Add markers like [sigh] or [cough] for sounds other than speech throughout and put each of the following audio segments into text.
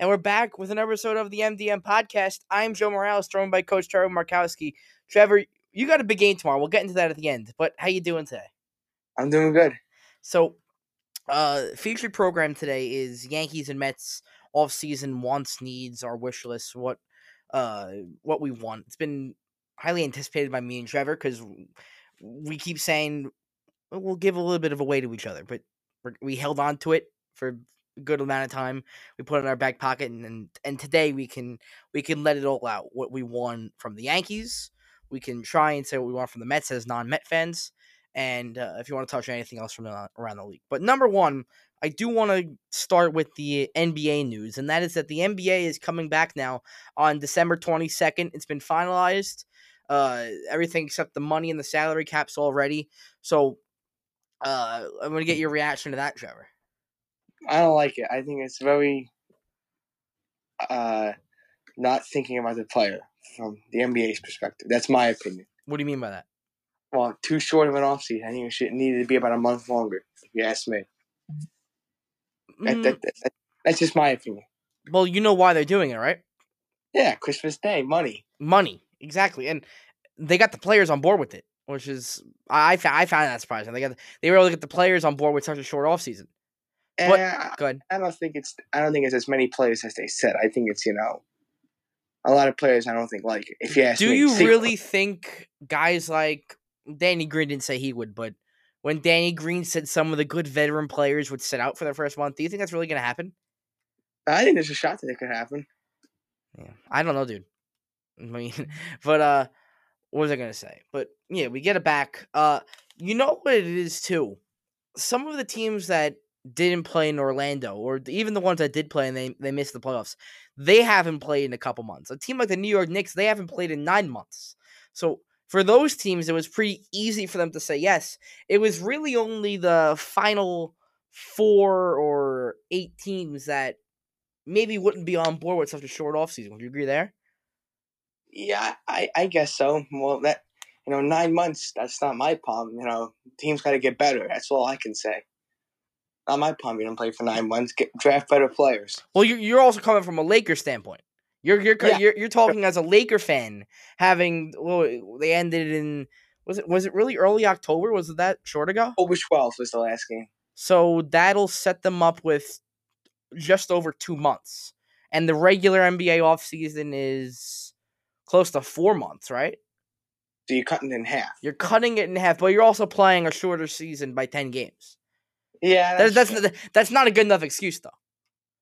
And we're back with another episode of the MDM podcast. I'm Joe Morales, joined by Coach Trevor Markowski. Trevor, you got a big game tomorrow. We'll get into that at the end. But how you doing today? I'm doing good. So, uh, featured program today is Yankees and Mets off season wants, needs, our wish list, what, uh, what we want. It's been highly anticipated by me and Trevor because we keep saying we'll give a little bit of a way to each other, but we held on to it for good amount of time. We put in our back pocket, and, and and today we can we can let it all out. What we won from the Yankees, we can try and say what we want from the Mets as non-Met fans, and uh, if you want to touch anything else from the, around the league. But number one, I do want to start with the NBA news, and that is that the NBA is coming back now on December twenty second. It's been finalized. Uh, everything except the money and the salary caps already. So, uh, I'm gonna get your reaction to that, Trevor. I don't like it. I think it's very uh, not thinking about the player from the NBA's perspective. That's my opinion. What do you mean by that? Well, too short of an offseason. I think it should needed to be about a month longer. If you ask me, Mm, that, that, that's just my opinion. well, you know why they're doing it, right? Yeah, Christmas Day, money. Money, exactly, and they got the players on board with it, which is I I I found that surprising. They got they were able to get the players on board with such a short offseason. And I, Go ahead. I don't think it's I don't think it's as many players as they said. I think it's you know a lot of players. I don't think like it. If you ask Do me, you See- really think guys like Danny Green didn't say he would, but when Danny Green said some of the good veteran players would sit out for their first month, do you think that's really going to happen? I think there's a shot that it could happen. Yeah, I don't know, dude. I mean, [laughs] but uh, what was I gonna say? But yeah, we get it back. Uh, you know what it is too. Some of the teams that didn't play in Orlando, or even the ones that did play and they they missed the playoffs, they haven't played in a couple months. A team like the New York Knicks, they haven't played in nine months. So for those teams, it was pretty easy for them to say yes. It was really only the final four or eight teams that maybe wouldn't be on board with such a short offseason. Would you agree there? Yeah, I, I guess so. Well, that you know, nine months. That's not my problem. You know, teams got to get better. That's all I can say. Not my problem. You don't play for nine months. Get draft better players. Well, you're you're also coming from a Lakers standpoint. You're you're Yeah. you're, you're talking as a Laker fan, having well, they ended in was it was it really early October? Was it that short ago? Over twelve was the last game. So that'll set them up with just over two months, and the regular NBA offseason is close to four months, right? So you're cutting it in half. You're cutting it in half, but you're also playing a shorter season by ten games. Yeah, That, that's, that's that's not a good enough excuse though.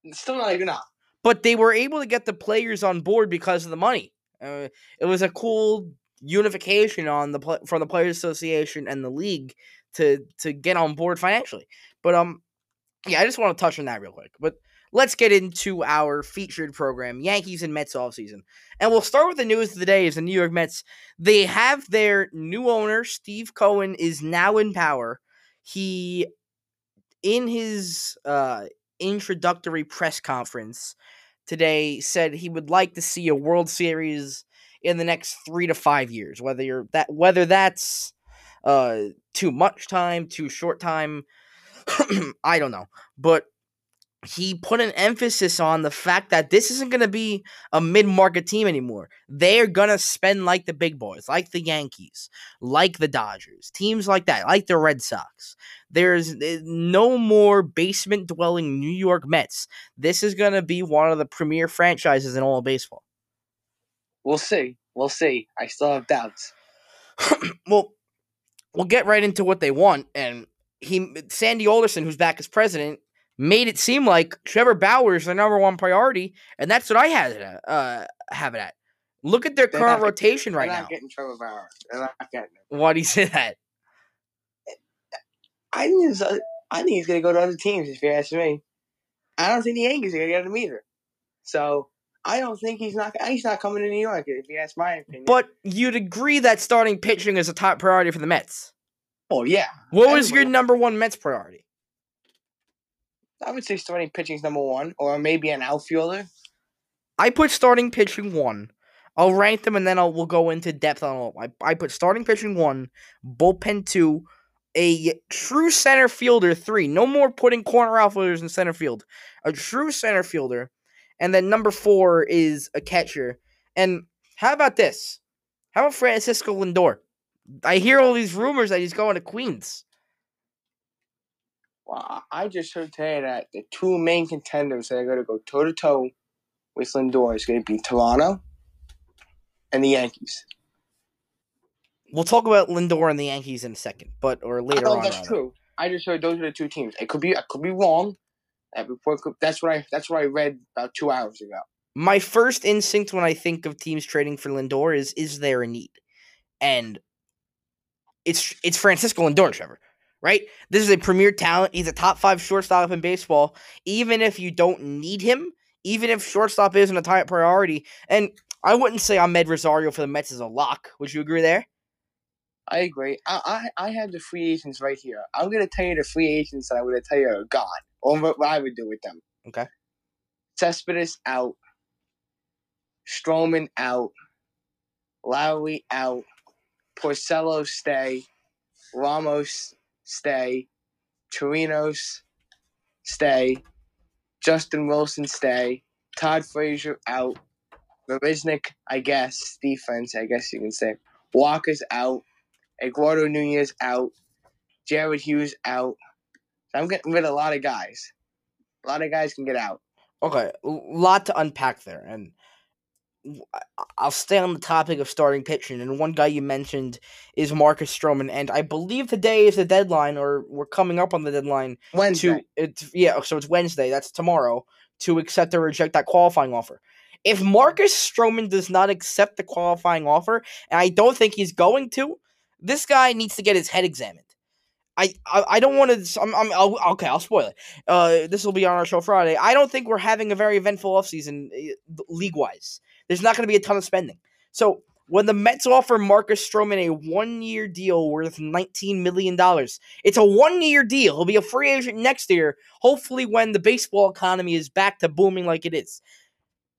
it's still not even up. but they were able to get the players on board because of the money. Uh, it was a cool unification on the from the players association and the league to to get on board financially. But um, yeah, I just want to touch on that real quick. But let's get into our featured program, Yankees and Mets offseason. And we'll start with the news of the day is the New York Mets. They have their new owner, Steve Cohen, is now in power. He in his uh introductory press conference today said he would like to see a World Series in the next three to five years. Whether you're that whether that's uh too much time, too short time, [clears throat] I don't know. But he put an emphasis on the fact that this isn't going to be a mid-market team anymore. They're going to spend like the big boys, like the Yankees, like the Dodgers, teams like that, like the Red Sox. There's eh, no more basement-dwelling New York Mets. This is going to be one of the premier franchises in all of baseball. We'll see. We'll see. I still have doubts. [clears throat] well, we'll get right into what they want. And he, Sandy Alderson, who's back as president, made it seem like Trevor Bauer is the number one priority, and that's what I had it at, uh, have it at. Look at their They're current not- rotation right now. getting Trevor Bauer. They're not getting him. Why do you say that? I think he's, uh, I think he's going to go to other teams. If you ask me, I don't think the Yankees are going to get him either. So I don't think he's not. He's not coming to New York. If you ask my opinion. But you'd agree that starting pitching is a top priority for the Mets. oh yeah, What was your number one Mets priority? I would say starting pitching is number one, or maybe an outfielder. I put starting pitching one. I'll rank them and then I'll we'll go into depth on all. I, I put starting pitching one, bullpen two, a true center fielder three. No more putting corner outfielders in center field. A true center fielder, and then number four is a catcher. And how about this? How about Francisco Lindor? I hear all these rumors that he's going to Queens. Well, I just heard today that the two main contenders that are going to go toe to toe with Lindor is going to be Toronto and the Yankees. We'll talk about Lindor and the Yankees in a second, but or later I on. that's rather. true. I just heard those are the two teams. It could be I could be wrong. That report could, that's what I that's what I read about two hours ago. My first instinct when I think of teams trading for Lindor is is there a need? And it's it's Francisco Lindor, Trevor. Right? This is a premier talent. He's a top five shortstop in baseball. Even if you don't need him, even if shortstop isn't a top priority, and I wouldn't say Amed Rosario for the Mets is a lock. Would you agree there? I agree. I I, I have the free agents right here. I'm gonna tell you the free agents that I would tell you are gone, or what I would do with them. Okay. Cespedes out. Stroman out. Lowrie out. Porcello stay. Ramos stay. Chirinos stay. Justin Wilson stay. Todd Frazier out. Marisnick, I guess, defense, I guess you can say. Walker's out. Eduardo Nunez out. Jared Hughes out. So I'm getting rid of a lot of guys. A lot of guys can get out. Okay, a lot to unpack there, and I'll stay on the topic of starting pitching. And one guy you mentioned is Marcus Stroman, and I believe today is the deadline, or we're coming up on the deadline Wednesday. to it's yeah. So it's Wednesday. That's tomorrow to accept or reject that qualifying offer. If Marcus Stroman does not accept the qualifying offer, and I don't think he's going to, this guy needs to get his head examined. I, I, I don't want to. I'm, I'm I'll, okay. I'll spoil it. Uh, this will be on our show Friday. I don't think we're having a very eventful offseason league wise. There's not going to be a ton of spending. So when the Mets offer Marcus Stroman a one year deal worth $19 million, it's a one year deal. He'll be a free agent next year, hopefully, when the baseball economy is back to booming like it is.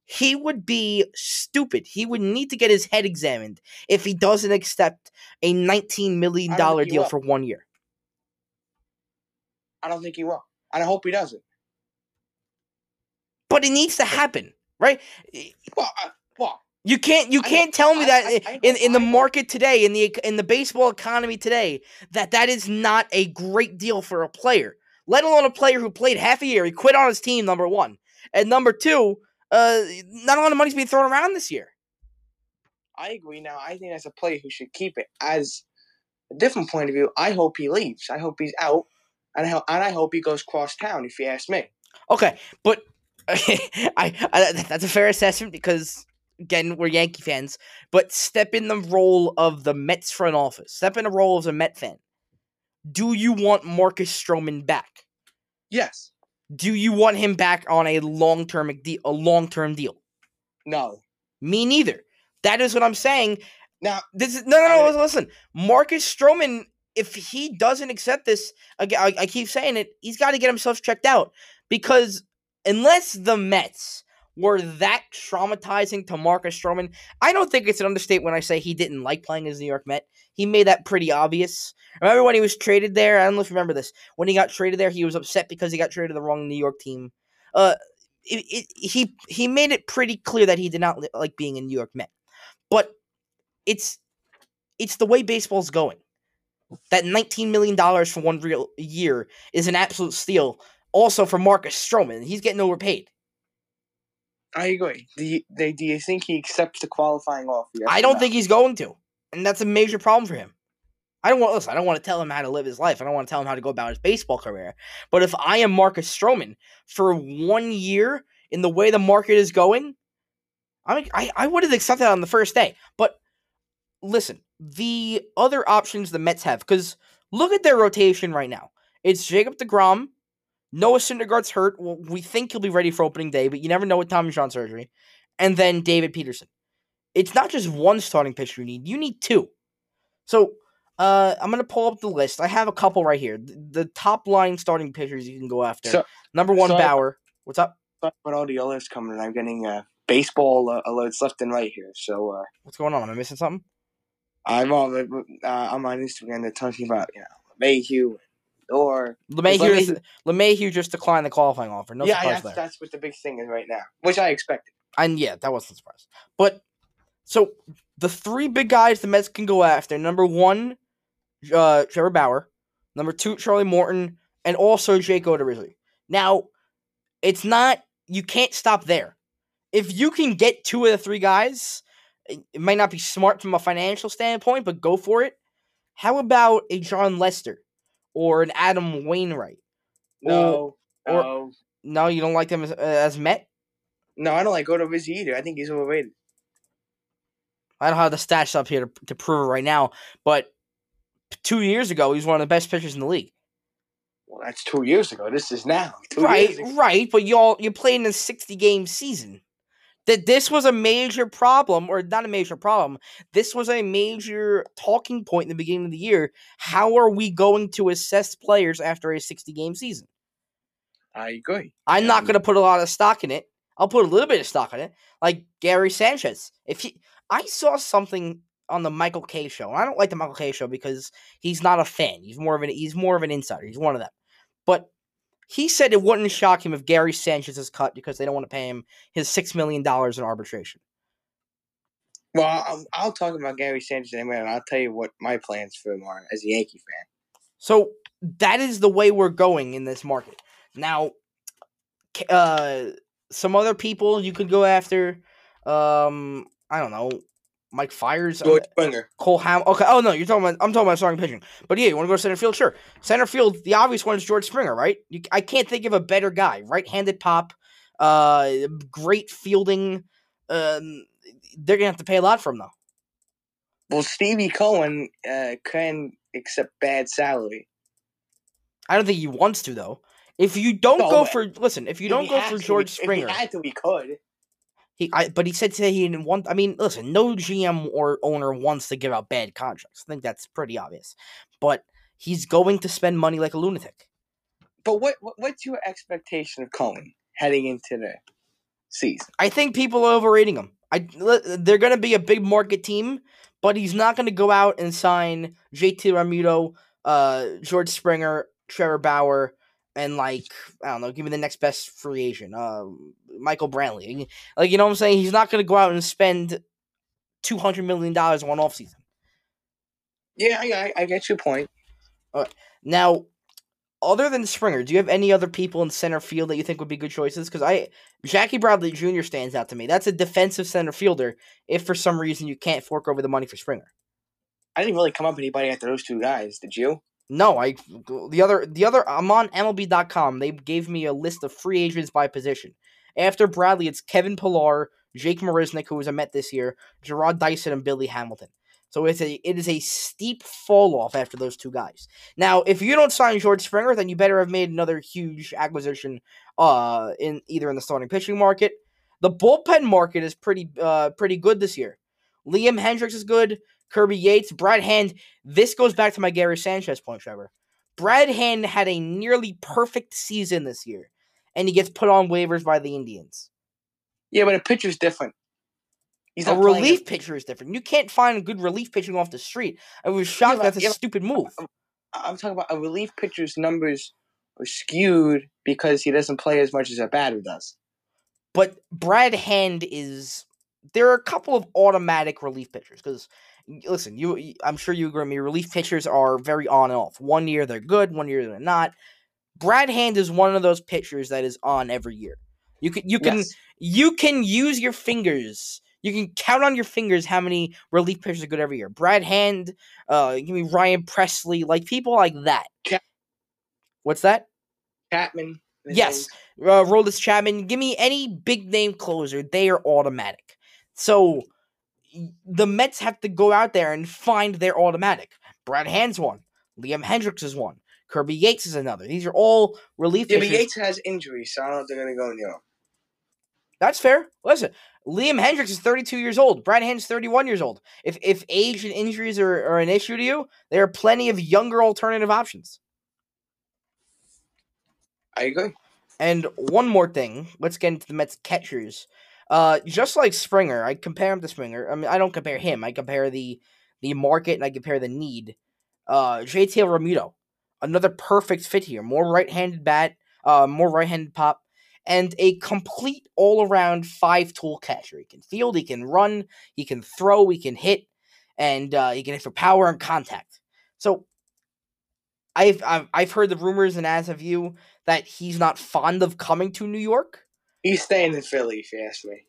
He would be stupid. He would need to get his head examined if he doesn't accept a $19 million I don't think he deal for one year. I don't think he will. And I hope he doesn't. But it needs to happen, right? Well, well You can't you can't tell me that I- i- in in the market today in the in the baseball economy today that that is not a great deal for a player. Let alone a player who played half a year, he quit on his team number 1. And number 2, uh not a lot of money's being thrown around this year. I agree now. I think as a player who should keep it. As a different point of view, I hope he leaves. I hope he's out. And I, and I hope he goes cross town, if you ask me. Okay, but [laughs] I, I that's a fair assessment because again we're Yankee fans. But step in the role of the Mets front office. Step in the role as a Met fan. Do you want Marcus Stroman back? Yes. Do you want him back on a long term de- a long term deal? No. Me neither. That is what I'm saying. Now, This is no, no, no. Listen, Marcus Stroman. If he doesn't accept this, again, I, I keep saying it. He's got to get himself checked out because unless the Mets were that traumatizing to Marcus Stroman, I don't think it's an understatement when I say he didn't like playing as New York Met. He made that pretty obvious. Remember when he was traded there? I don't know if you remember this. When he got traded there, he was upset because he got traded to the wrong New York team. Uh, it, it, he he made it pretty clear that he did not li- like being a New York Met. But it's it's the way baseball's going. That nineteen million dollars for one real year is an absolute steal. Also for Marcus Stroman, he's getting overpaid. I agree. Do you, they, do you think he accepts the qualifying offer? Yes I don't no? think he's going to, and that's a major problem for him. I don't want listen. I don't want to tell him how to live his life. I don't want to tell him how to go about his baseball career. But if I am Marcus Stroman for one year in the way the market is going, I mean, I, I would have accepted that on the first day. But listen, the other options the Mets have, because look at their rotation right now. It's Jacob DeGrom, Noah Syndergaard's hurt. Well, we think he'll be ready for opening day, but you never know with Tommy John surgery. And then David Peterson. It's not just one starting pitcher you need; you need two. So uh, I'm gonna pull up the list. I have a couple right here. The, the top line starting pitchers you can go after. So- Number one, so I- Bauer. What's up? But all the alerts coming, and I'm getting uh, baseball uh, alerts left and right here. So uh, What's going on? Am I missing something? I'm on uh, on my Instagram. They're talking about you know Mayhew, or LeMahieu, LeMahieu- just, declined the qualifying offer. No yeah, surprise that's, there. that's what the big thing is right now, which I expected. And yeah, that wasn't a surprise. But so the three big guys the Mets can go after: number one, uh, Trevor Bauer; number two, Charlie Morton, and also Jake Odorizzi. Now, it's not you can't stop there. If you can get two of the three guys, it might not be smart from a financial standpoint, but go for it. How about a Jon Lester or an Adam Wainwright? No, or- no, No, you don't like them as, uh, as Met. no. I don't like Odorizzi either. I think he's overrated. I don't have the stats up here to, to prove it right now, but two years ago, he was one of the best pitchers in the league. Well, that's two years ago. This is now. Two right, years ago. right. But y'all, you played in a sixty game season. That this was a major problem, or not a major problem. This was a major talking point in the beginning of the year. How are we going to assess players after a sixty game season? I agree. I'm not going to put a lot of stock in it. I'll put a little bit of stock in it, like Gary Sanchez. If he, I saw something on the Michael Kay show. and I don't like the Michael Kay show because he's not a fan. He's more of an he's more of an insider. He's one of them. But he said it wouldn't shock him if Gary Sanchez is cut because they don't want to pay him his six million dollars in arbitration. Well, I'll, I'll talk about Gary Sanchez in a minute. and I'll tell you what my plans for him are as a Yankee fan. So that is the way we're going in this market. Now, uh, some other people you could go after. Um, I don't know, Mike Fiers, George Springer. Cole Ham. Okay. Oh no, you're talking about. I'm talking about starting pitching. But yeah, you want to go to center field? Sure. Center field. The obvious one is George Springer, right? You, I can't think of a better guy. Right-handed pop. Uh, great fielding. Um, they're gonna have to pay a lot for him though. Well, Stevie Cohen uh, can accept bad salary. I don't think he wants to though. If you don't No, go for listen, if you don't go for George if Springer, If he had to, he could. He, I, but he said today he didn't want. I mean, listen, no GM or owner wants to give out bad contracts. I think that's pretty obvious. But he's going to spend money like a lunatic. But what, what what's your expectation of Cohen heading into the season? I think people are overrating him. I they're going to be a big market team, but he's not going to go out and sign JT Realmuto, uh, George Springer, Trevor Bauer, and like I don't know, give me the next best free agent, uh, Michael Brantley. Like you know what I'm saying? He's not going to go out and spend two hundred million dollars one off season. Yeah, I, I, I get your point. Now, other than Springer, do you have any other people in center field that you think would be good choices? Because I Jackie Bradley Jr. stands out to me. That's a defensive center fielder. If for some reason you can't fork over the money for Springer, I didn't really come up with anybody after those two guys. Did you? No. I the other the other I'm on MLB.com. They gave me a list of free agents by position. After Bradley, it's Kevin Pillar, Jake Marisnick, who was a Met this year, Jarrod Dyson, and Billy Hamilton. So it's a it is a steep fall off after those two guys. Now, if you don't sign George Springer, then you better have made another huge acquisition uh in either in the starting pitching market. The bullpen market is pretty uh pretty good this year. Liam Hendriks is good, Kirby Yates, Brad Hand. This goes back to my Gary Sanchez point, Trevor. Brad Hand had a nearly perfect season this year, and he gets put on waivers by the Indians. Yeah, but a pitcher's different. He's A relief pitcher is different. You can't find a good relief pitching off the street. I was shocked but- that's a yeah, stupid move. I'm talking about a relief pitcher's numbers are skewed because he doesn't play as much as a batter does. But Brad Hand is there are a couple of automatic relief pitchers because listen, you I'm sure you agree with me. Relief pitchers are very on and off. One year they're good, one year they're not. Brad Hand is one of those pitchers that is on every year. You can you can Yes. you can use your fingers. You can count on your fingers how many relief pitchers are good every year. Brad Hand, uh, give me Ryan Pressly, like people like that. What's that? Chapman. Yes, uh, Roldis Chapman. Give me any big name closer; they are automatic. So the Mets have to go out there and find their automatic. Brad Hand's one. Liam Hendriks is one. Kirby Yates is another. These are all relief Yeah, but. Yates has injuries, so I don't know if they're going to go near him. That's fair. Listen, Liam Hendriks is 32 years old. Brad Hand's 31 years old. If if age and injuries are, are an issue to you, there are plenty of younger alternative options. I agree. And one more thing, let's get into the Mets catchers. Uh, just like Springer, I compare him to Springer. I mean, I don't compare him. I compare the the market and I compare the need. Uh, JT Realmuto. another perfect fit here. More right-handed bat, uh, more right-handed pop, and a complete all-around five-tool catcher. He can field, he can run, he can throw, he can hit, and uh, he can hit for power and contact. So I've, I've I've heard the rumors, and as of you, that he's not fond of coming to New York. He's staying in Philly, if you ask me.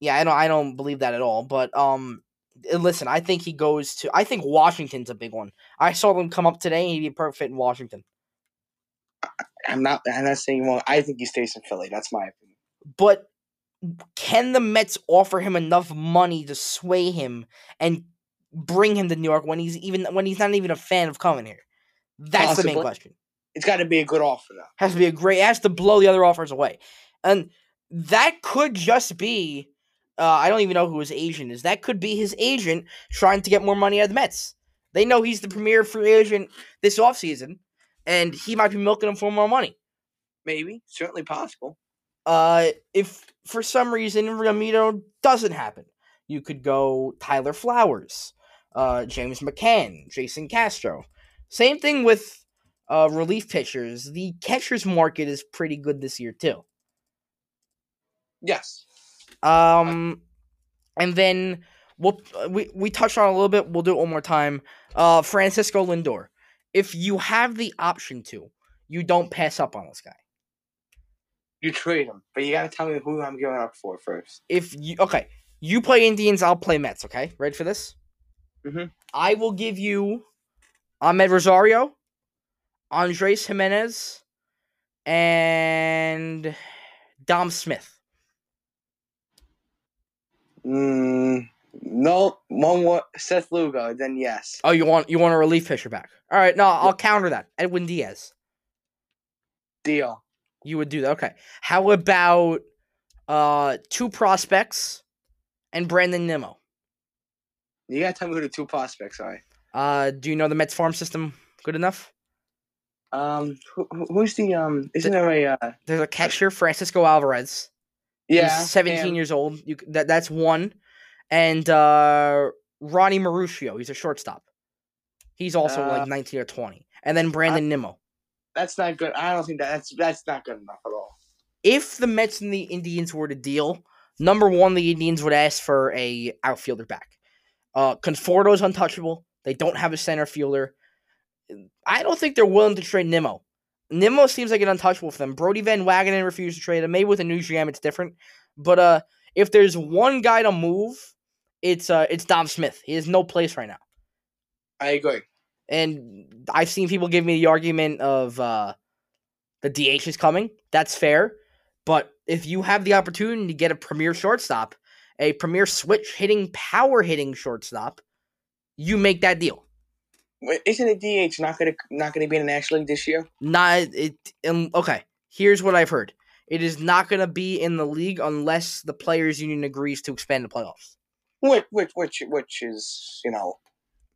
Yeah, I don't I don't believe that at all. But um, listen, I think he goes to. I think Washington's a big one. I saw them come up today. He'd be perfect fit in Washington. I'm not. I'm not saying wrong. I think he stays in Philly. That's my opinion. But can the Mets offer him enough money to sway him and bring him to New York when he's even when he's not even a fan of coming here? That's Possibly. the main question. It's got to be a good offer, though. Has to be a great. Has to blow the other offers away, and that could just be. Uh, I don't even know who his agent is. That could be his agent trying to get more money out of the Mets. They know he's the premier free agent this offseason, and he might be milking him for more money. Maybe, certainly possible. Uh, if for some reason Ramiro doesn't happen, you could go Tyler Flowers, uh, James McCann, Jason Castro. Same thing with uh, relief pitchers. The catchers market is pretty good this year too. Yes. Um, and then we'll we we touched on a little bit. We'll do it one more time. Uh, Francisco Lindor. If you have the option to, you don't pass up on this guy. You trade him, but you gotta tell me who I'm giving up for first. If you okay, you play Indians, I'll play Mets. Okay, ready for this? Mm-hmm. I will give you Amed Rosario, Andres Gimenez, and Dom Smith. Mm, no, one more Seth Lugo. Then yes. Oh, you want you want a relief pitcher back? All right, no, I'll counter that. Edwin Diaz. Deal. You would do that. Okay. How about uh two prospects and Brandon Nimmo? You gotta tell me who the two prospects are. Uh, do you know the Mets farm system good enough? Um, who, who's the um? Isn't the, there a uh, there's a catcher Francisco Alvarez. Yeah, He's 17 and... years old. You that that's one, and uh, Ronny Mauricio. He's a shortstop. He's also uh, like 19 or 20, and then Brandon I, Nimmo. That's not good. I don't think that, that's that's not good enough at all. If the Mets and the Indians were to deal, number one, the Indians would ask for a outfielder back. Uh, Conforto's untouchable. They don't have a center fielder. I don't think they're willing to trade Nimmo. Nimmo seems like an untouchable for them. Brodie Van Wagenen refused to trade him. Maybe with a new GM, it's different. But uh, if there's one guy to move, it's uh, it's Dom Smith. He has no place right now. I agree. And I've seen people give me the argument of uh, the DH is coming. That's fair. But if you have the opportunity to get a premier shortstop, a premier switch hitting, power hitting shortstop, you make that deal. Isn't a DH not gonna not gonna be in the National League this year? Not it. Um, okay, here's what I've heard. It is not gonna be in the league unless the players' union agrees to expand the playoffs. Which which which which is you know,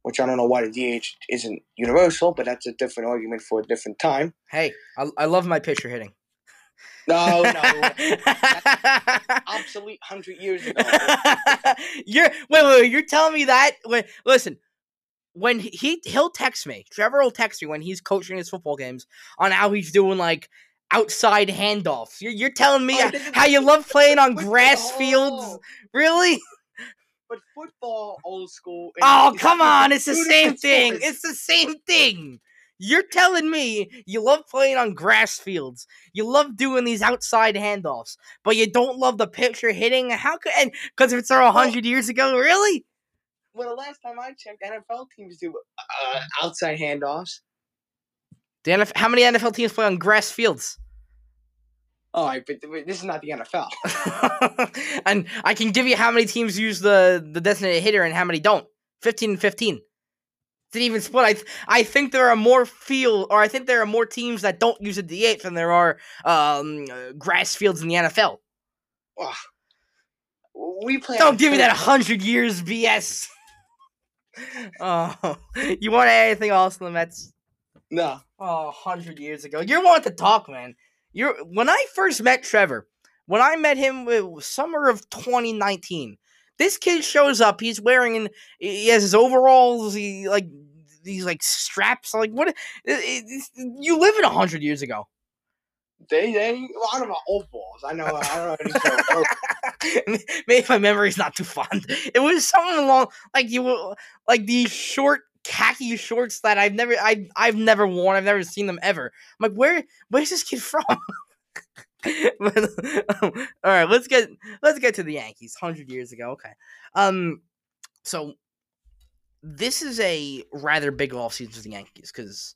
which I don't know why the DH isn't universal, but that's a different argument for a different time. Hey, I, I love my pitcher hitting. No, no. obsolete [laughs] hundred years ago. [laughs] you're wait, wait, wait, you're telling me that when listen, when he he'll text me. Trevor will text me when he's coaching his football games on how he's doing like outside handoffs. You're you're telling me oh, how you love playing on grass fields? Really? But football, old school. Oh come on! It's the same thing. It's the same thing. You're telling me you love playing on grass fields. You love doing these outside handoffs, but you don't love the pitcher hitting. How could? And because it's a hundred years ago, really? Well, the last time I checked, NFL teams do uh, outside handoffs. The NFL, how many NFL teams play on grass fields? Oh, but this is not the NFL. [laughs] and I can give you how many teams use the the designated hitter and how many don't. Fifteen and fifteen didn't even split. I th- I think there are more field, or I think there are more teams that don't use a DH than there are um, grass fields in the NFL. we play. Don't give me that hundred years BS. [laughs] oh, you want anything else in the Mets? No. Oh, 100 years ago. You're one to talk, man. You're when I first met Trevor, when I met him, it was summer of 2019. This kid shows up. He's wearing, he has his overalls. He like these like straps. Like what? It, it, you live in a hundred years ago. They they well, I don't know about old balls. I know I don't know. [laughs] [laughs] Maybe my memory's not too fond. It was something along like you like these short khaki shorts that I've never I I've never worn. I've never seen them ever. I'm like, where where's this kid from? [laughs] but, um, all right, let's get let's get to the Yankees. Hundred years ago, okay. Um, so this is a rather big offseason for the Yankees because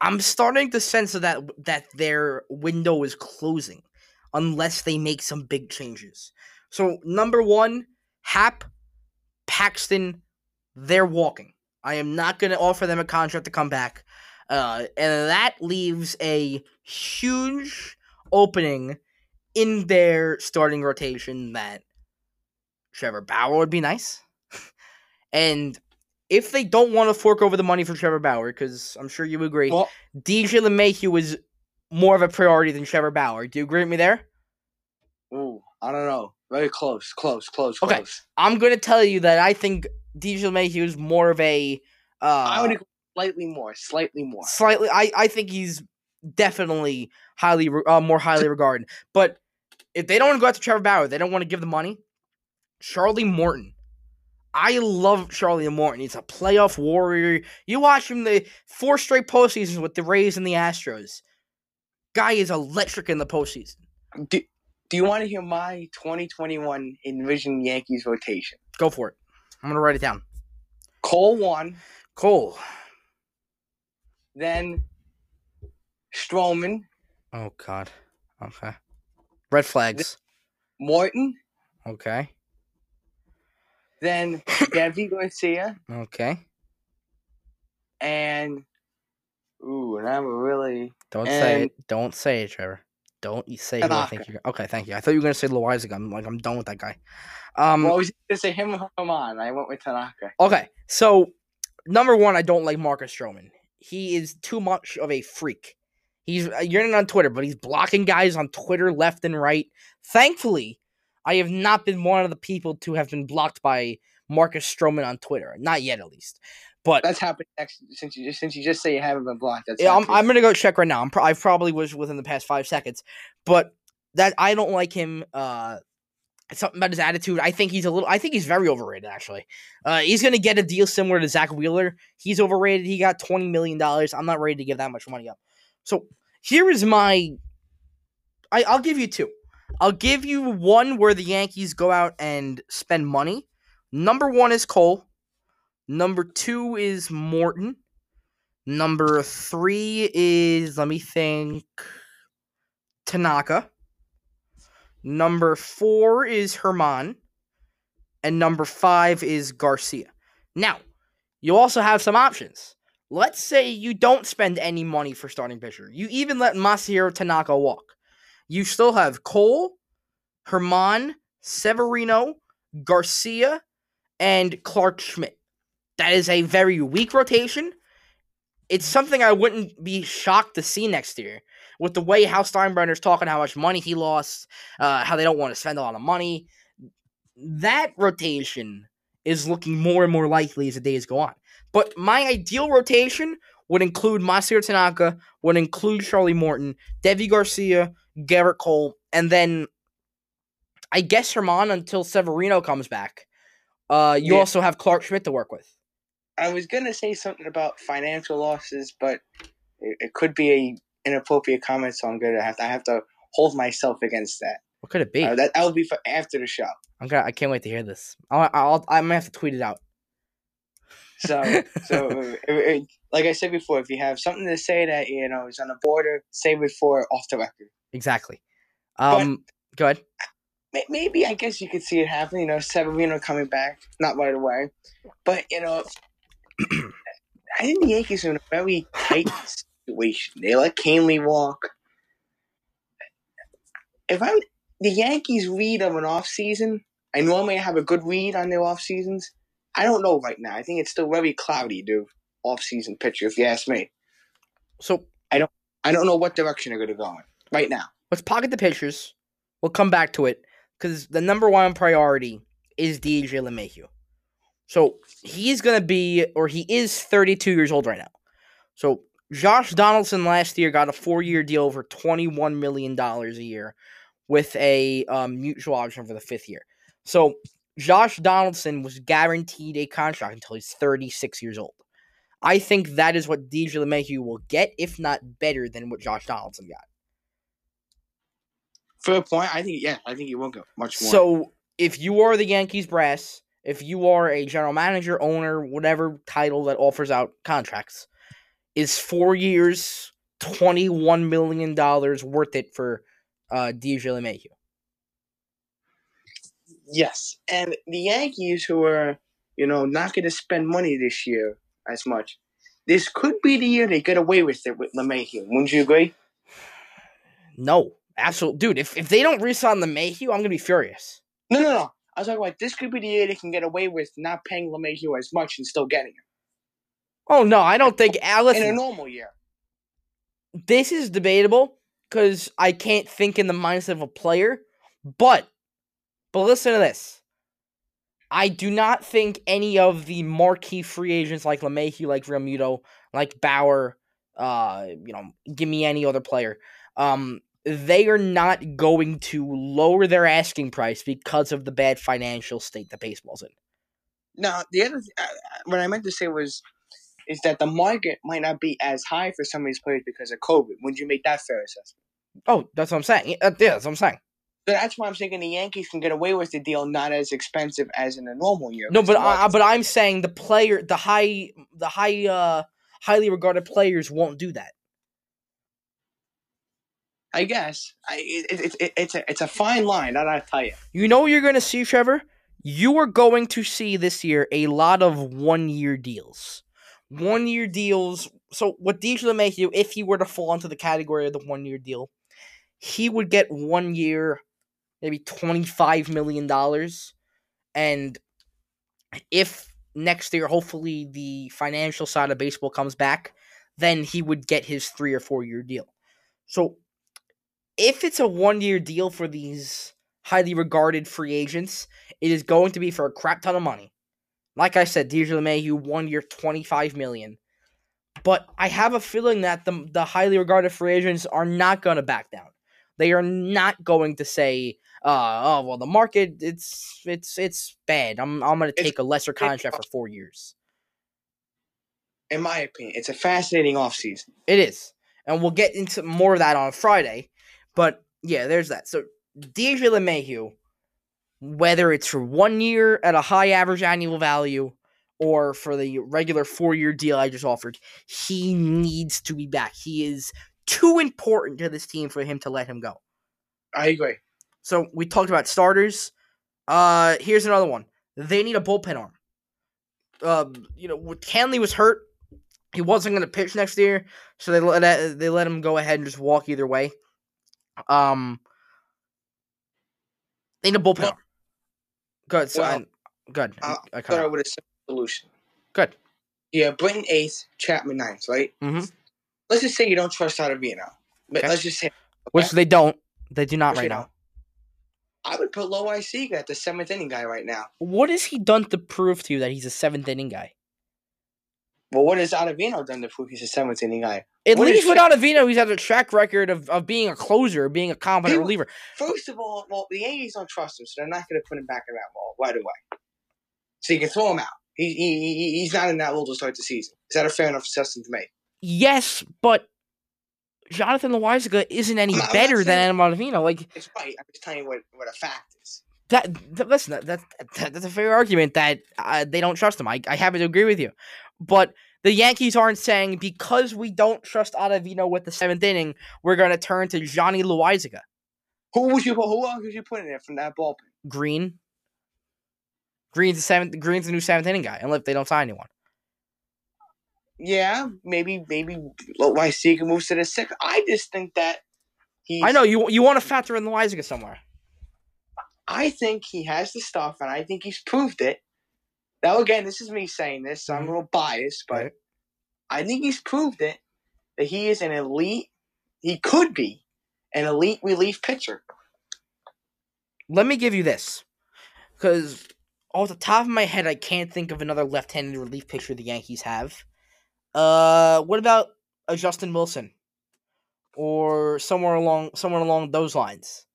I'm starting to sense that that their window is closing unless they make some big changes. So number one, Happ, Paxton, they're walking. I am not going to offer them a contract to come back, uh, and that leaves a huge opening in their starting rotation that Trevor Bauer would be nice. [laughs] and if they don't want to fork over the money for Trevor Bauer, because I'm sure you agree, well, DJ LeMahieu is more of a priority than Trevor Bauer. Do you agree with me there? ooh, I don't know. Very close, close, close, Okay. close. I'm going to tell you that I think DJ LeMahieu is more of a. Uh, I would go slightly more, slightly more. slightly. I, I think he's definitely highly uh, more highly regarded. But if they don't want to go after Trevor Bauer, they don't want to give the money. Charlie Morton. I love Charlie Morton. He's a playoff warrior. You watch him the four straight postseasons with the Rays and the Astros. Guy is electric in the postseason. Do, do you want to hear my 2021 Envision Yankees rotation? Go for it. I'm gonna write it down. Cole one, Cole. then Stroman, Oh God. Okay. Red flags. Morton, Okay. then [coughs] Deivi Garcia, Okay. and ooh, and I'm really Don't say And- it. Don't say it, Trevor. Don't you say who I think you're. Okay, thank you. I thought you were gonna say Loaisiga. I'm like, I'm done with that guy. Um. well, I was going to say him or German. I went with Tanaka. Okay, so number one, I don't like Marcus Stroman. He is too much of a freak. He's uh, you're not on Twitter, but he's blocking guys on Twitter left and right. Thankfully, I have not been one of the people to have been blocked by Marcus Stroman on Twitter. Not yet, at least. But That's happened next since you just since you just say you haven't been blocked. That's yeah, I'm. I'm gonna go check right now. I'm pro- I probably was within the past five seconds, but that I don't like him. Uh, something about his attitude. I think he's a little. I think he's very overrated. Actually, uh, he's gonna get a deal similar to Zack Wheeler. He's overrated. He got twenty million dollars. I'm not ready to give that much money up. So here is my. I I'll give you two. I'll give you one where the Yankees go out and spend money. Number one is Cole. Number two is Morton. Number three is let me think. Tanaka. Number four is German. And number five is Garcia. Now, you also have some options. Let's say you don't spend any money for starting pitcher. You even let Masahiro Tanaka walk. You still have Cole, Herman, Severino, Garcia, and Clarke Schmidt. That is a very weak rotation. It's something I wouldn't be shocked to see next year. With the way how Steinbrenner's talking, how much money he lost, uh, how they don't want to spend a lot of money. That rotation is looking more and more likely as the days go on. But my ideal rotation would include Masahiro Tanaka, would include Charlie Morton, Deivi Garcia, Gerrit Cole, and then I guess German until Severino comes back. Uh, you Yeah. also have Clarke Schmidt to work with. I was gonna say something about financial losses, but it, it could be a inappropriate comment, so I'm gonna have to I have to hold myself against that. What could it be? Uh, that that will be for after the show. I'm gonna. I can't wait to hear this. I'll. I'll I'm gonna have to tweet it out. So [laughs] so uh, uh, like I said before, if you have something to say that you know is on the border, save it for off the record. exactly. Um. go ahead. Maybe I guess you could see it happen. You know, Severino coming back, not right away, but you know, I think the Yankees are in a very tight situation. They let Kahnle walk. If I'm the Yankees' read of an off season, I normally have a good read on their off seasons. I don't know right now. I think it's still very cloudy, dude. Off season picture, if you ask me. So I don't I don't know what direction they're going to go in right now. let's pocket the pictures. We'll come back to it because the number one priority is DJ LeMahieu. So he's going to be, or he is 32 years old right now. So Josh Donaldson last year got a four year deal for $21 million a year with a um, mutual option for the fifth year. So Josh Donaldson was guaranteed a contract until he's 36 years old. I think that is what DJ LeMahieu will get, if not better than what Josh Donaldson got. Fair point. I think yeah, I think he will go much more. So if you are the Yankees brass, if you are a general manager, owner, whatever title that offers out contracts, is four years, twenty one million dollars worth it for uh, DJ LeMahieu? Yes, and the Yankees, who are you know not going to spend money this year as much, this could be the year they get away with it with LeMahieu. Wouldn't you agree? No, absolutely, dude. If if they don't resign LeMahieu, I'm gonna be furious. No, no, no. I was talking about this could be the year they can get away with not paying LeMahieu as much and still getting him. Oh no, I don't think. Alice in a normal year. This is debatable because I can't think in the mindset of a player, but but listen to this. I do not think any of the marquee free agents like LeMahieu, like Realmuto, like Bauer, uh, you know, give me any other player. Um, they are not going to lower their asking price because of the bad financial state that baseball's in. Now, the other th- uh, what I meant to say was is that the market might not be as high for some of these players because of COVID. Would you make that fair assessment? Oh, that's what I'm saying. Uh, yeah, that's what I'm saying. So that's why I'm thinking the Yankees can get away with the deal not as expensive as in a normal year. No, but I, but I'm saying the player, the high, the high, uh, highly regarded players won't do that. I guess I, it, it, it, it's a it's a fine line. I gotta tell you. You know what you're going to see, Trevor. You are going to see this year a lot of one year deals, one year deals. So what DJ LeMahieu, if he were to fall into the category of the one year deal, he would get one year, maybe twenty five million dollars, and if next year, hopefully the financial side of baseball comes back, then he would get his three or four year deal. So if it's a one year deal for these highly regarded free agents, it is going to be for a crap ton of money. Like I said, DJ LeMahieu, one year, twenty five million. But I have a feeling that the the highly regarded free agents are not going to back down. They are not going to say, uh, "Oh, well, the market it's it's it's bad. I'm I'm going to take a lesser contract for four years." In my opinion, it's a fascinating offseason. It is, and we'll get into more of that on Friday. But yeah, there's that. So DJ LeMahieu, whether it's for one year at a high average annual value or for the regular four year deal I just offered, he needs to be back. He is too important to this team for him to let him go. I agree. So we talked about starters. Uh, here's another one. They need a bullpen arm. Um, you know, Kahnle was hurt. He wasn't going to pitch next year, so they let they let him go ahead and just walk either way. Um, in a bullpen. Well, good. So well, I, good. I, I thought with a simple solution. Good. Yeah, Britton eighth, Chapman ninth, right? Mm-hmm. Let's just say you don't trust out of Ottavino. Okay. Let's just say, okay? which they don't. They do not Which right now. I would put Loaisiga at the seventh inning guy right now. What has he done to prove to you that he's a seventh inning guy? Well, what has Ottavino done to prove he's a seventh inning guy? At what least with Ottavino, he's had a track record of, of being a closer, being a competent reliever. First of all, well, the Yankees don't trust him, so they're not going to put him back in that role right away. So you can throw him out. He, he, he's not in that role to start the season. Is that a fair enough assessment to make? Yes, but Jonathan Loaisiga isn't any I'm better than Adam Ottavino. Like it's right. I'm just telling you what, what a fact is. That, that listen, that, that, that's a fair argument that uh, they don't trust him. I, I happen to agree with you, but the Yankees aren't saying because we don't trust Ottavino with the seventh inning, we're going to turn to Johnny Loaisiga. Who would you who else would you put in there from that bullpen? Green. Green's the seventh. Green's the new seventh inning guy, unless they don't sign anyone. Yeah, maybe maybe Loaisiga moves to the sixth. I just think that he. I know you. You want to factor in Loaisiga somewhere. I think he has the stuff, and I think he's proved it. Now, again, this is me saying this, so I'm a mm-hmm. little biased, but right. I think he's proved it that he is an elite. He could be an elite relief pitcher. Let me give you this, because off the top of my head, I can't think of another left-handed relief pitcher the Yankees have. Uh, what about a Justin Wilson, or somewhere along somewhere along those lines?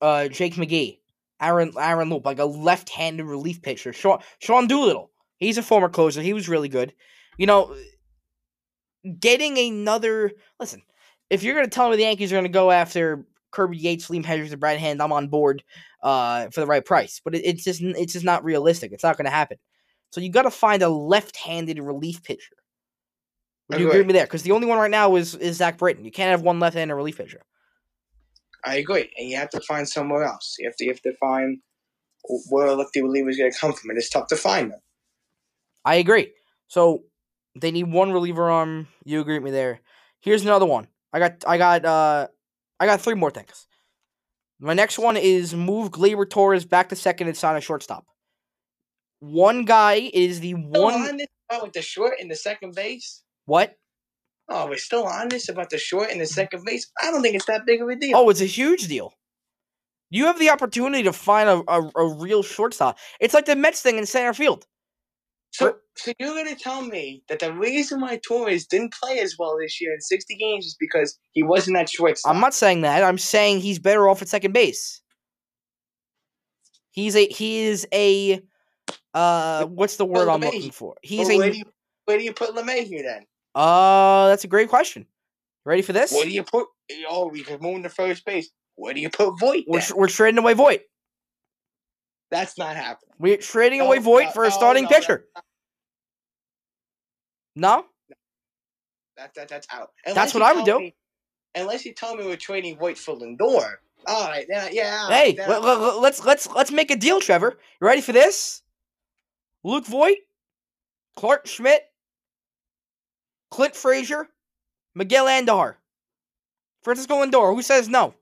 Uh, Jake McGee, Aaron Aaron Loup, like a left-handed relief pitcher. Sean Sean Doolittle, he's a former closer. He was really good. You know, getting another listen. If you're gonna tell me the Yankees are gonna go after Kirby Yates, Liam Hendriks, and Brad Hand, I'm on board uh, for the right price. But it, it's just it's just not realistic. It's not going to happen. So you got to find a left-handed relief pitcher. Would you agree with me there? Because the only one right now is is Zach Britton. You can't have one left-handed relief pitcher. I agree, and you have to find somewhere else. You have to you have to find where a lefty reliever is going to come from, and it's tough to find them. I agree. So they need one reliever arm. You agree with me there? Here's another one. I got I got uh I got three more things. My next one is move Gleyber Torres back to second and sign a shortstop. One guy is the one. about with the short in the second base. What? Oh, we're still on this about the short in the second base. I don't think it's that big of a deal. Oh, it's a huge deal. You have the opportunity to find a, a, a real shortstop. It's like the Mets thing in center field. so so you're going to tell me that the reason why Torres didn't play as well this year in 60 games is because he wasn't at shortstop? I'm not saying that. I'm saying he's better off at second base. He's a he is a uh what's the word I'm looking for? He's Well, where a do you where do you put LeMahieu then? Uh that's a great question. Ready for this? Where do you put? Oh, we could move to first base. Where do you put Voit? We're, tr- we're trading away Voit. That's not happening. We're trading No, away Voit no, for a no, starting pitcher. No? That, that that's out. That's what I would do. me- unless you tell me we're trading Voit for Lindor. All right, then, yeah. Hey, let, let, let's let's let's make a deal, Trevor. You ready for this? Luke Voit, Clarke Schmidt, Clint Frazier, Miguel Andujar, Francisco Lindor. Who says no?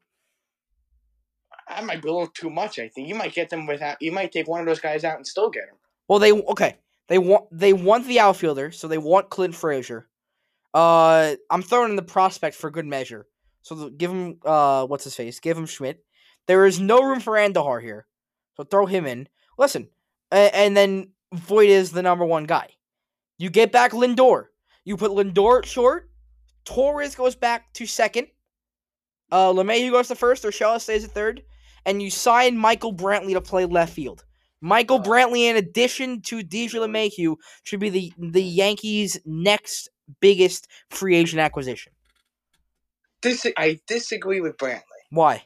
that might be a little too much. I think you might get them without. You might take one of those guys out and still get them. Well, they okay. They want they want the outfielder, so they want Clint Frazier. Uh, I'm throwing in the prospect for good measure. So give him uh, what's his face? Give him Schmidt. There is no room for Andujar here, so throw him in. Listen, and then Voit is the number one guy. You get back Lindor. You put Lindor short. Torres goes back to second. Uh, LeMahieu goes to first. Urshela stays at third. And you sign Michael Brantley to play left field. Michael. Brantley, in addition to DJ LeMahieu, should be the the Yankees' next biggest free agent acquisition. Dis- I disagree with Brantley. Why?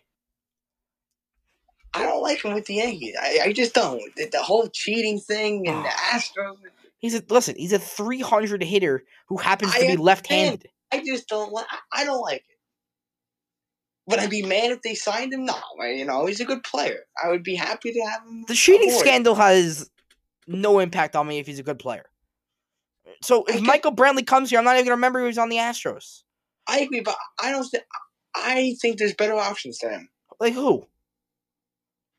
I don't like him with the Yankees. I, I just don't. The, the whole cheating thing and the Astros. He's a listen. He's a 300 hitter who happens I to be left-handed. I just don't like. I don't like it. Would I be mad if they signed him? No, you know he's a good player. I would be happy to have him. The cheating aboard. scandal has no impact on me if he's a good player. So if I Michael Brantley comes here, I'm not even gonna remember he was on the Astros. I agree, but I don't. Th- I think there's better options to him. Like who?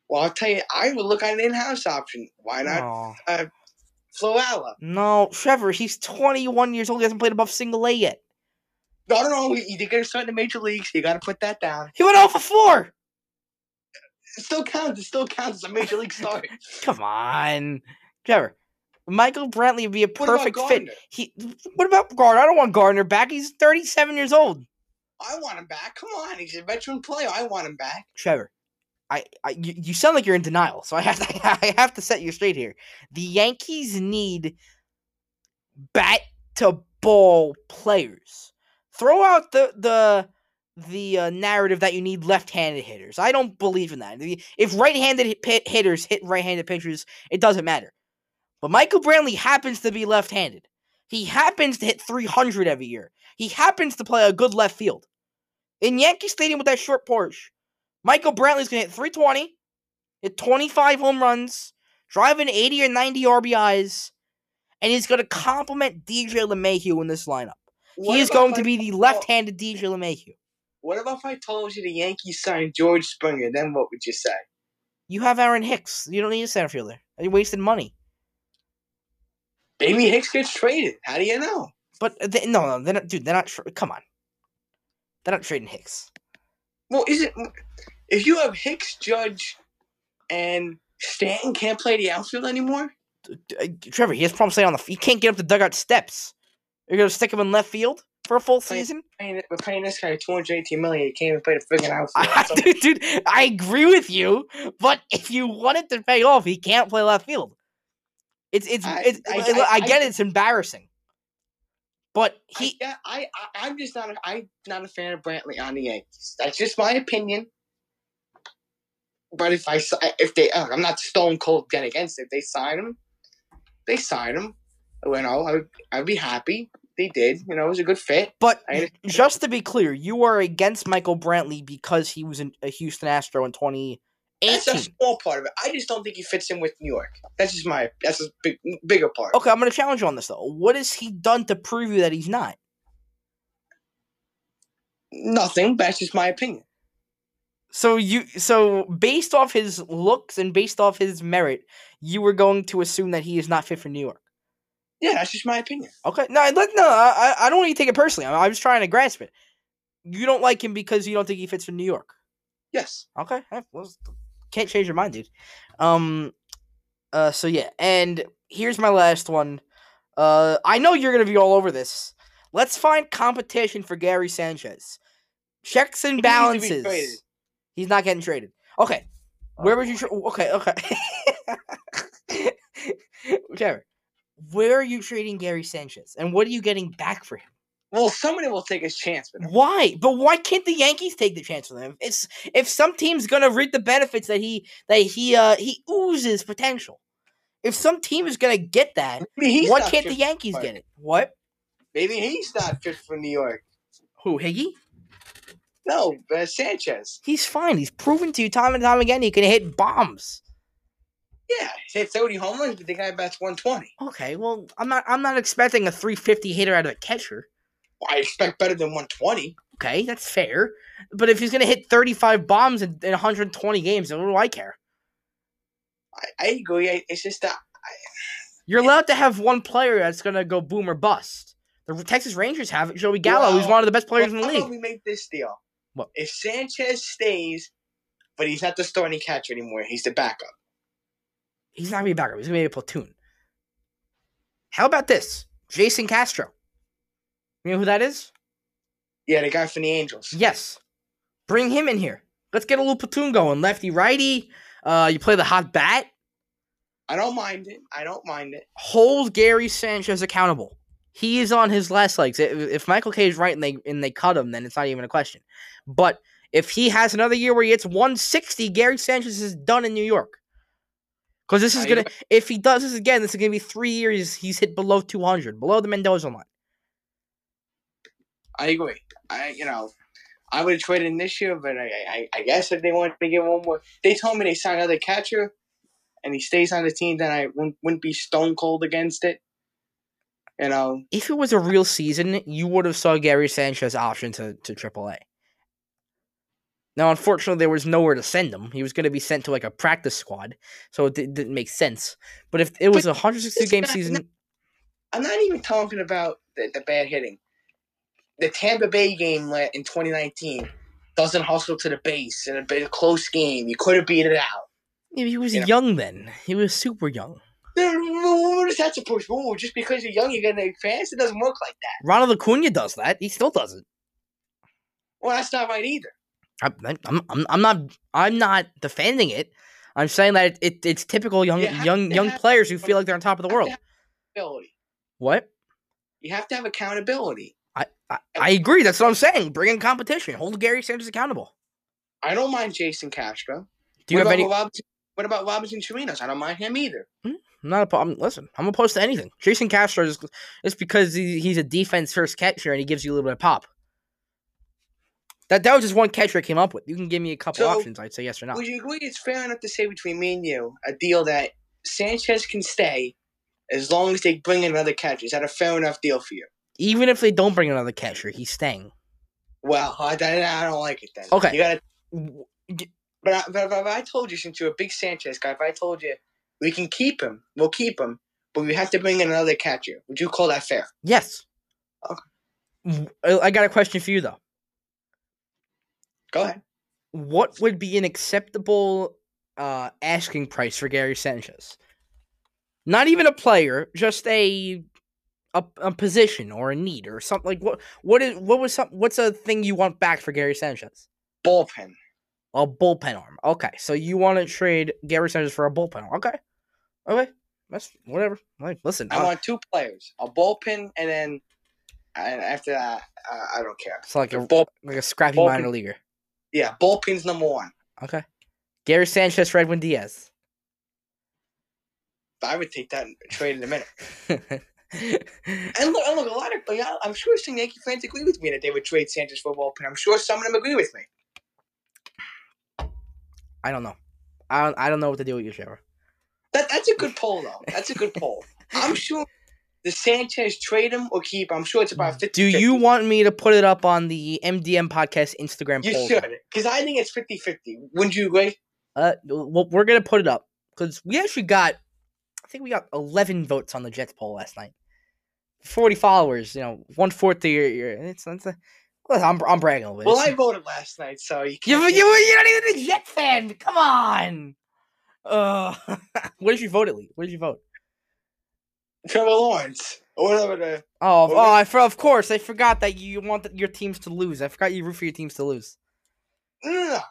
Well, I'll tell you, I would look at an in-house option. Why not No. Florial? no, Trevor. He's 21 years old. He hasn't played above single A yet. No, no, no. He did get to start in the major leagues. You got to put that down. He went off for four. It still counts. It still counts as a major league start. [laughs] Come on, Trevor. Michael Brantley would be a perfect fit. He. What about Gardner? I don't want Gardner back. He's 37 years old. I want him back. Come on, he's a veteran player. I want him back. Trevor, I, I you, you sound like you're in denial, so I have to [laughs] I have to set you straight here. The Yankees need bat to ball players. Throw out the the the uh, narrative that you need left-handed hitters. I don't believe in that. If right-handed hit, hitters hit right-handed pitchers, it doesn't matter. But Michael Brantley happens to be left-handed. He happens to hit 300 every year. He happens to play a good left field. In Yankee Stadium with that short porch, Michael Brantley's gonna hit 320, hit 25 home runs, drive in 80 or 90 RBIs, and he's gonna complement DJ LeMahieu in this lineup. What he is going to be the left-handed DJ LeMahieu. What about if I told you the Yankees signed George Springer? Then what would you say? You have Aaron Hicks. You don't need a center fielder. You're wasting money. Maybe Hicks gets traded. How do you know? But they, no, no, they're not. Dude, they're not. Come on, they're not trading Hicks. Well, is it if you have Hicks, Judge, and Stanton can't play the outfield anymore. Uh, Trevor, he has problems staying on the. Field. He can't get up the dugout steps. You're gonna stick him in left field for a full Playing- season? Paying, we're paying this guy 218 million. He can't even play the freaking [laughs] outfield. Dude, dude, I agree with you, but if you want it to pay off, he can't play left field. It's it's I- it's. I- I, I- get it, it's embarrassing, but he. yeah, I, I, I'm just not. A, I'm not a fan of Brantley on the Yankees. That's just my opinion. But if I if they, uh, I'm not stone cold dead against it. If they sign him, they sign him. You know, I would, I'd be happy. They did. You know, it was a good fit. But just to be clear, you are against Michael Brantley because he was in a Houston Astro in 2018. That's a small part of it. I just don't think he fits in with New York. That's just my. That's a big, bigger part. Okay, I'm going to challenge you on this though. What has he done to prove you that he's not? Nothing. But that's just my opinion. So you so based off his looks and based off his merit, you were going to assume that he is not fit for New York. Yeah, that's just my opinion. Okay, no, let, no, I, I don't want you to take it personally. I'm, I'm just trying to grasp it. You don't like him because you don't think he fits for New York. Yes. Okay, well, can't change your mind, dude. Um, uh, so yeah, and here's my last one. Uh, I know you're gonna be all over this. Let's find competition for Gary Sanchez. Checks and He needs to be balances. He's not getting traded. Okay, where would you? Tra- okay, okay. [laughs] Trevor, where are you trading Gary Sanchez, and what are you getting back for him? Well, somebody will take his chance with him. Why? But why can't the Yankees take the chance with him? It's if some team's gonna reap the benefits that he that he uh he oozes potential. If some team is gonna get that, why can't the Yankees get it? What? Maybe he's not fit for New York. Who Higgy? No, uh, Sanchez. He's fine. He's proven to you time and time again he can hit bombs. Yeah, he hit 30 home runs, but the guy bats 120. Okay, well I'm not I'm not expecting a 350 hitter out of a catcher. Well, I expect better than 120. Okay, that's fair. But if he's gonna hit 35 bombs in, in 120 games, then what do I care? I, I agree. I, it's just that You're allowed to have one player that's gonna go boom or bust. The Texas Rangers have it. Joey Gallo, who's one of the best players in Well, the how about league. we make this deal? What? If Sanchez stays, but he's not the starting catcher anymore, he's the backup. He's not gonna be a backup. He's gonna be a platoon. How about this? Jason Castro. You know who that is? Yeah, the guy from the Angels. Yes. Bring him in here. Let's get a little platoon going. Lefty, righty. Uh, you play the hot bat. I don't mind it. I don't mind it. Hold Gary Sanchez accountable. He is on his last legs. If, Michael Kay is right and they and they cut him, then it's not even a question. But if he has another year where he hits 160, Gary Sanchez is done in New York. Because this is gonna, if he does this again, this is gonna be three years. He's hit below 200, below the Mendoza line. I agree. I, you know, I would have traded him this year, but I, I, I guess if they wanted to give one more, they told me they signed another catcher, and he stays on the team, then I wouldn't, wouldn't be stone cold against it. You know, If it was a real season, you would have saw Gary Sanchez option to to AAA. Now, unfortunately, there was nowhere to send him. He was going to be sent to like a practice squad, so it di- didn't make sense. But if it was But a 162 this game guy- season, I'm not even talking about the, the bad hitting. The Tampa Bay game in 2019 doesn't hustle to the base in a close game. You could have beat it out. Yeah, he was You know. young then. He was super young. What is that supposed to be? Just because you're young, you're going to advance? It doesn't work like that. Ronald Acuna does that. He still does it. Well, that's not right either. I, I'm, I'm, I'm not, I'm not defending it. I'm saying that it, it's typical young, You young, young players who feel like they're on top of the world. Accountability. What? You have to have accountability. I, I, I agree. That's what I'm saying. Bring in competition. Hold Gary Sanders accountable. I don't mind Jason Castro. Do you what have about any? Robinson, what about Robinson Chirinos? I don't mind him either. I'm not a problem. Listen, I'm opposed to anything. Jason Castro is it's because he, he's a defense first catcher and he gives you a little bit of pop. That that was just one catcher I came up with. You can give me a couple So, options. I'd say yes or no. Would you agree it's fair enough to say between me and you a deal that Sanchez can stay as long as they bring in another catcher? Is that a fair enough deal for you? Even if they don't bring another catcher, he's staying. Well, I, I, I don't like it then. Okay. You gotta, but, I, but, but if I told you, since you're a big Sanchez guy, if I told you we can keep him, we'll keep him, but we have to bring in another catcher, would you call that fair? Yes. Okay. I got a question for you though. Go ahead. What would be an acceptable uh, asking price for Gary Sanchez. Not even a player, just a a, a position or a need or something like what what is what was some what's a thing you want back for Gary Sanchez? Bullpen. A bullpen arm. Okay, so you want to trade Gary Sanchez for a bullpen arm? Okay, okay, that's whatever. Like, listen, I uh, want two players, a bullpen, and then and after that, uh, I don't care. it's like a Bull, like a scrappy bullpen- minor leaguer. yeah, bullpen's number one. Okay, Gary Sanchez, for Edwin Diaz. I would take that trade in a minute. [laughs] And look, and look, a lot of like, I- I'm sure some Yankee fans agree with me that they would trade Sanchez for a bullpen. I'm sure some of them agree with me. I don't know. I don't, I don't know what to do with you, Trevor. That that's a good poll though. That's a good poll. I'm sure the Sanchez trade him or keep. I'm sure it's about 50 Do you want me to put it up on the MDM podcast Instagram You poll? should, because I think it's 50 50. Wouldn't you agree? Uh, well, we're gonna put it up because we actually got, I think we got eleven votes on the Jets poll last night. Forty followers, you know, one fourth of your, your it's, it's a, well, I'm I'm bragging a little bit. Well, I voted last night, so you you you you're not even a Jet fan. Come on. Uh, [laughs] where did you vote at least? Where did you vote? Trevor Lawrence or whatever the. Oh, Well, oh, I for of course I forgot that you want your teams to lose. I forgot you root for your teams to lose. No,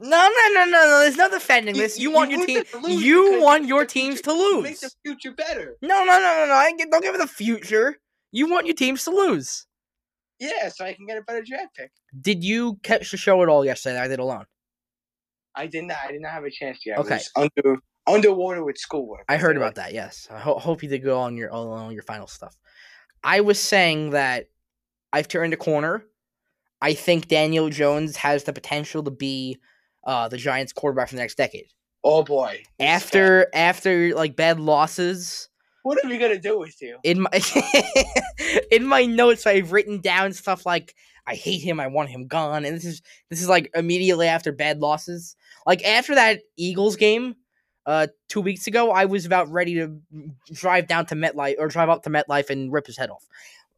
no, no. No, no. There's no defending this. You, want your team. lose You want your teams future- to it Makes the future better. No, no, no, no, no. I get- don't give it the future. You want your teams to lose. Yeah, so I can get a better draft pick. Did you catch the show at all yesterday? I did alone. I did not. I did not have a chance yet. Okay. I was under underwater with schoolwork. I heard about that. Yes, I ho- hope you did go on your on your final stuff. I was saying that I've turned a corner. I think Daniel Jones has the potential to be uh, the Giants' quarterback for the next decade. Oh boy. This is bad. After after like bad losses, What are we gonna do with you? in my [laughs] in my notes I've written down stuff like I hate him, I want him gone, and this is this is like immediately after bad losses. Like after that Eagles game, uh, two weeks ago, I was about ready to drive down to MetLife or drive up to MetLife and rip his head off.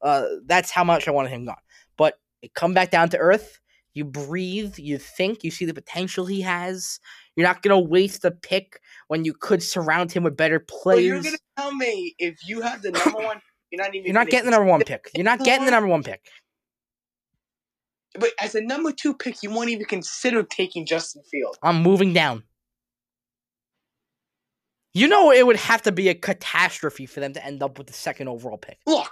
Uh, that's how much I wanted him gone. But come back down to earth. You breathe. You think. You see the potential he has. You're not gonna waste a pick when you could surround him with better Well, you're gonna tell me if you have the [coughs] number one, you're not even. You're not getting the number one pick. [laughs] You're not getting the number one pick. But as a number two pick, you won't even consider taking Justin Field. I'm moving down. You know it would have to be a catastrophe for them to end up with the second overall pick. Look,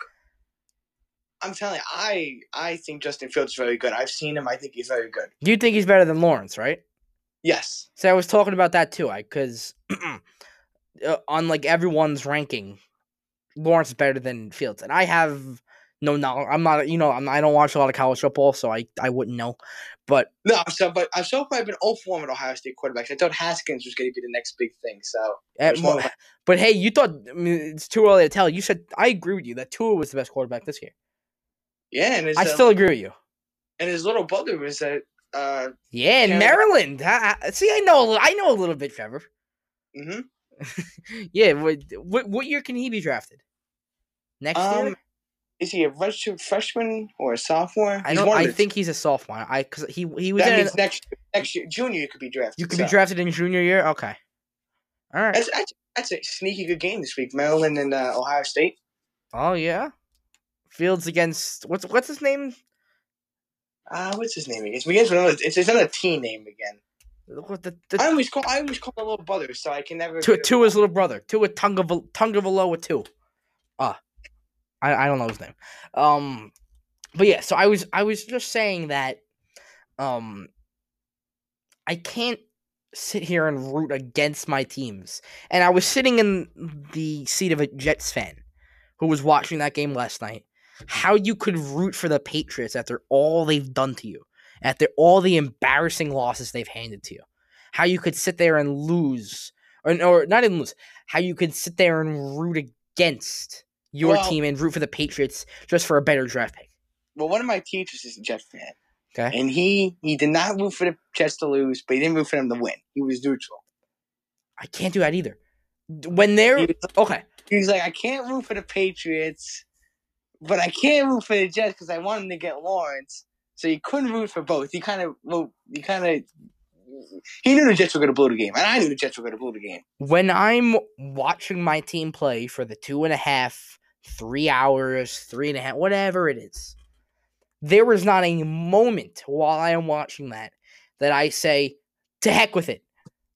I'm telling you, I I think Justin Fields is very good. I've seen him. I think he's very good. You think he's better than Lawrence, right? Yes. So I was talking about that too. I because [clears throat] uh, on like everyone's ranking, Lawrence is better than Fields, and I have no no, I'm not, you know, I'm, I don't watch a lot of college football, so I I wouldn't know. But No, so but I've so far been 0 4 with Ohio State quarterbacks. I thought Haskins was going to be the next big thing. So uh, There's no [laughs] but hey, you thought I mean, it's too early to tell. You said I agree with you that Tua was the best quarterback this year. yeah, and I uh, still agree with you. and his little brother was a uh, Yeah, in Maryland. I, I- see, I know, a I know a little bit, Trevor. mhm. [laughs] yeah, what, what what year can he be drafted? Next year? Is he a redshirt freshman or a sophomore? I He's don't. I the- think he's a sophomore. I because he he was that in. means next next year, junior, you could be drafted. you could so. be drafted in junior year. Okay. All right. That's, that's that's a sneaky good game this week. Maryland and uh, Ohio State. Oh yeah. Fields against what's what's his name? Uh, what's his name again? It's begins with another. It's, it's another T name again. What the, I always call I always call a little brother, so I can never. to to his little brother. To a Tunga Tungavaloa two. Ah, I I don't know his name. Um, but yeah. So I was I was just saying that, um, I can't sit here and root against my teams. And I was sitting in the seat of a Jets fan who was watching that game last night. How you could root for the Patriots after all they've done to you, after all the embarrassing losses they've handed to you. How you could sit there and lose, or, or not even lose. How you could sit there and root against your Well- team and root for the Patriots just for a better draft pick. Well, one of my teachers is a Jets fan, Okay. and he he did not root for the Jets to lose, but he didn't root for them to win. He was neutral. I can't do that either. When they're He was, okay, he's like, I can't root for the Patriots, but I can't root for the Jets because I want him to get Lawrence. So he couldn't root for both. He kind of well, he kind of he knew the Jets were going to blow the game, and I knew the Jets were going to blow the game. When I'm watching my team play for the two and a half, three hours, three and a half, whatever it is, there was not a moment while I am watching that that I say, to heck with it.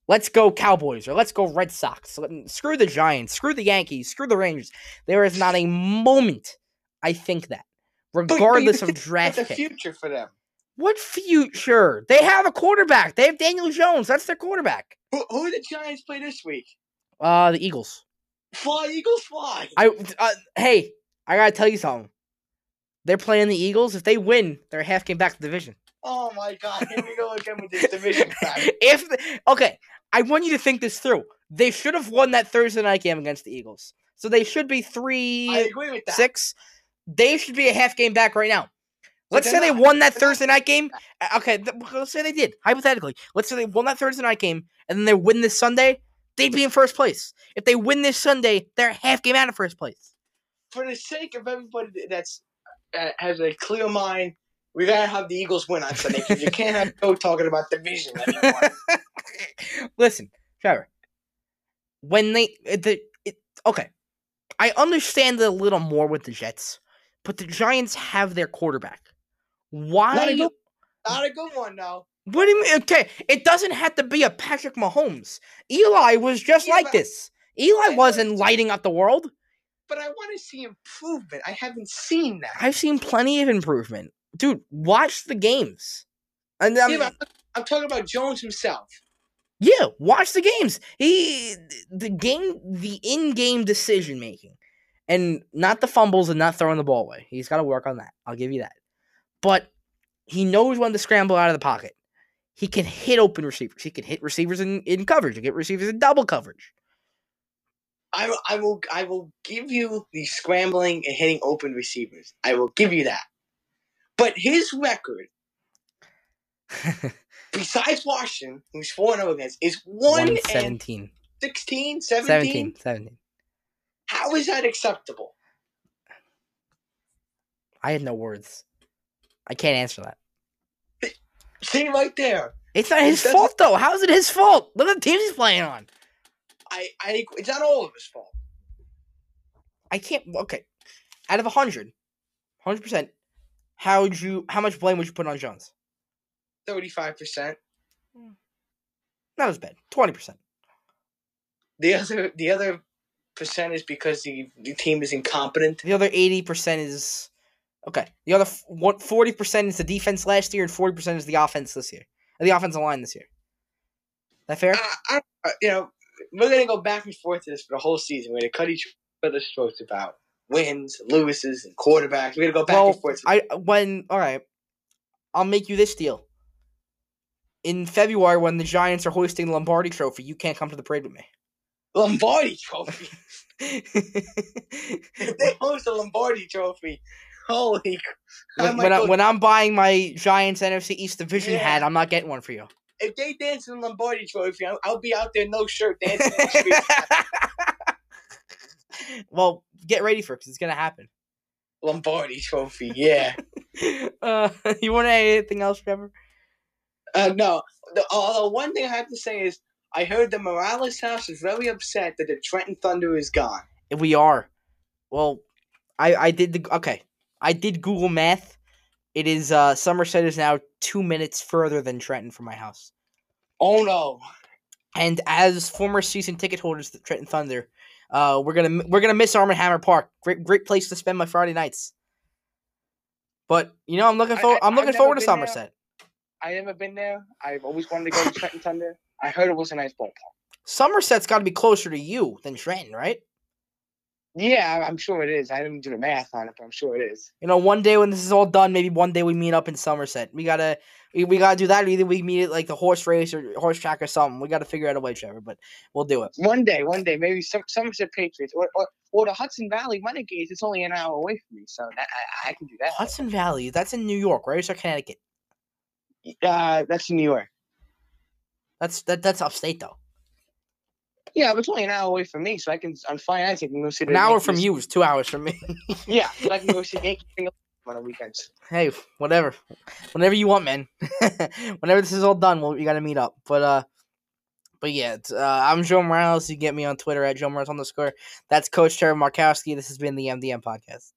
Let's go Cowboys or let's go Red Sox. Screw the Giants, screw the Yankees, screw the Rangers. There is not a moment I think that, regardless of [laughs] draft the future for them. What future? They have a quarterback. They have Daniel Jones. That's their quarterback. Who, who the Giants play this week? Uh, the Eagles. Fly, Eagles, fly. I uh, hey, I gotta tell you something. They're playing the Eagles. If they win, they're a half game back to the division. Oh my God! Here we go again with this [laughs] division crap. if the, okay, I want you to think this through. They should have won that Thursday night game against the Eagles, so they should be three agree with that. six. They should be a half game back right now. Let's say they're they won that Thursday night game. Uh, Okay, th- let's say they did. Hypothetically, let's say they won that Thursday night game and then they win this Sunday. They'd be in first place. If they win this Sunday, they're half game out of first place. For the sake of everybody that's uh, has a clear mind, we gotta have the Eagles win on Sunday because you can't have Joe talking about division anymore. [laughs] Listen, Trevor. When they the it, okay, I understand it a little more with the Jets, but the Giants have their quarterback. Why? Not a good- Not a good one, though. What do you mean? Okay, it doesn't have to be a Patrick Mahomes. Eli was just Yeah, like this. Eli I wasn't lighting up the world. But I want to see improvement. I haven't seen that. I've seen plenty of improvement, dude. Watch the games, and um, Yeah, I'm, I'm talking about Jones himself. yeah, watch the games. He the game, the in-game decision making, and not the fumbles and not throwing the ball away. He's got to work on that. I'll give you that. But he knows when to scramble out of the pocket. He can hit open receivers. He can hit receivers in, in coverage. He can get receivers in double coverage. I, will- I will I will give you the scrambling and hitting open receivers. I will give you that. But his record, [laughs] besides Washington, who's 4 0 against, is 1 and 17. 16, 17. 17. 17. How is that acceptable? I have no words. I can't answer that. See right there. It's not his fault though. How is it his fault? Look at the team he's playing on. I, I it's not all of his fault. I can't. Okay, out of hundred, hundred percent, how would you? How much blame would you put on Jones? 35%. Hmm. Not as bad. Twenty percent. The other the other percent is because the, the team is incompetent. The other eighty percent is okay. The other forty percent is the defense last year, and forty percent is the offense this year. The offensive line this year. That fair? I, I, uh, you know, we're gonna go back and forth to this for the whole season. We're gonna cut each other's throats about wins, loses, and quarterbacks. We're gonna go back well, and forth. I when all right, I'll make you this deal. In February, when the Giants are hoisting the Lombardi Trophy, you can't come to the parade with me. Lombardi Trophy. [laughs] they host the Lombardi Trophy, [laughs] holy! [laughs] when, might I, when I'm buying my Giants NFC East Division Yeah. hat, I'm not getting one for you. if they dance in the Lombardi Trophy, I'll, I'll be out there no shirt [laughs] dancing. well, get ready for it because it's gonna happen. Lombardi Trophy, yeah. Uh, you want anything else, Trevor? Uh, no, the, although one thing I have to say is, I heard the Morales house is very upset that the Trenton Thunder is gone. We are. Well, I I did the okay. I did Google Math. It is uh Somerset is now two minutes further than Trenton from my house. Oh no! And as former season ticket holders to Trenton Thunder, uh, we're gonna we're gonna miss Arm and Hammer Park. Great great place to spend my Friday nights. But you know, I'm looking forward. I- I'm looking forward to been there. Somerset. I never been there. I've always wanted to go to Trenton Thunder. I heard it was a nice ballpark. Somerset's got to be closer to you than Trenton, right? Yeah, I'm sure it is. I didn't do the math on it, but I'm sure it is. You know, one day when this is all done, maybe one day we meet up in Somerset. We gotta we, we gotta do that, either we meet at like the horse race or horse track or something. We gotta figure out a way, Trevor. But we'll do it. One day, one day, maybe some Somerset Patriots or, or or the Hudson Valley Renegades. It's only an hour away from me, so that, I, I can do that. Hudson Valley, that's in New York, right? Or Connecticut? Uh, that's in New York. That's that that's upstate though. Yeah, but it's only an hour away from me, so I can on Friday nights I can go see the An hour from you is two hours from me. [laughs] Yeah, so I can go see Yankees. on the weekends. Hey, whatever, whenever you want, man. [laughs] whenever this is all done, we'll, we gotta meet up. But uh, but yeah, uh, I'm Joe Morales. You get me on Twitter at Joe Morales underscore. That's Coach Trevor Markowski. This has been the MDM podcast.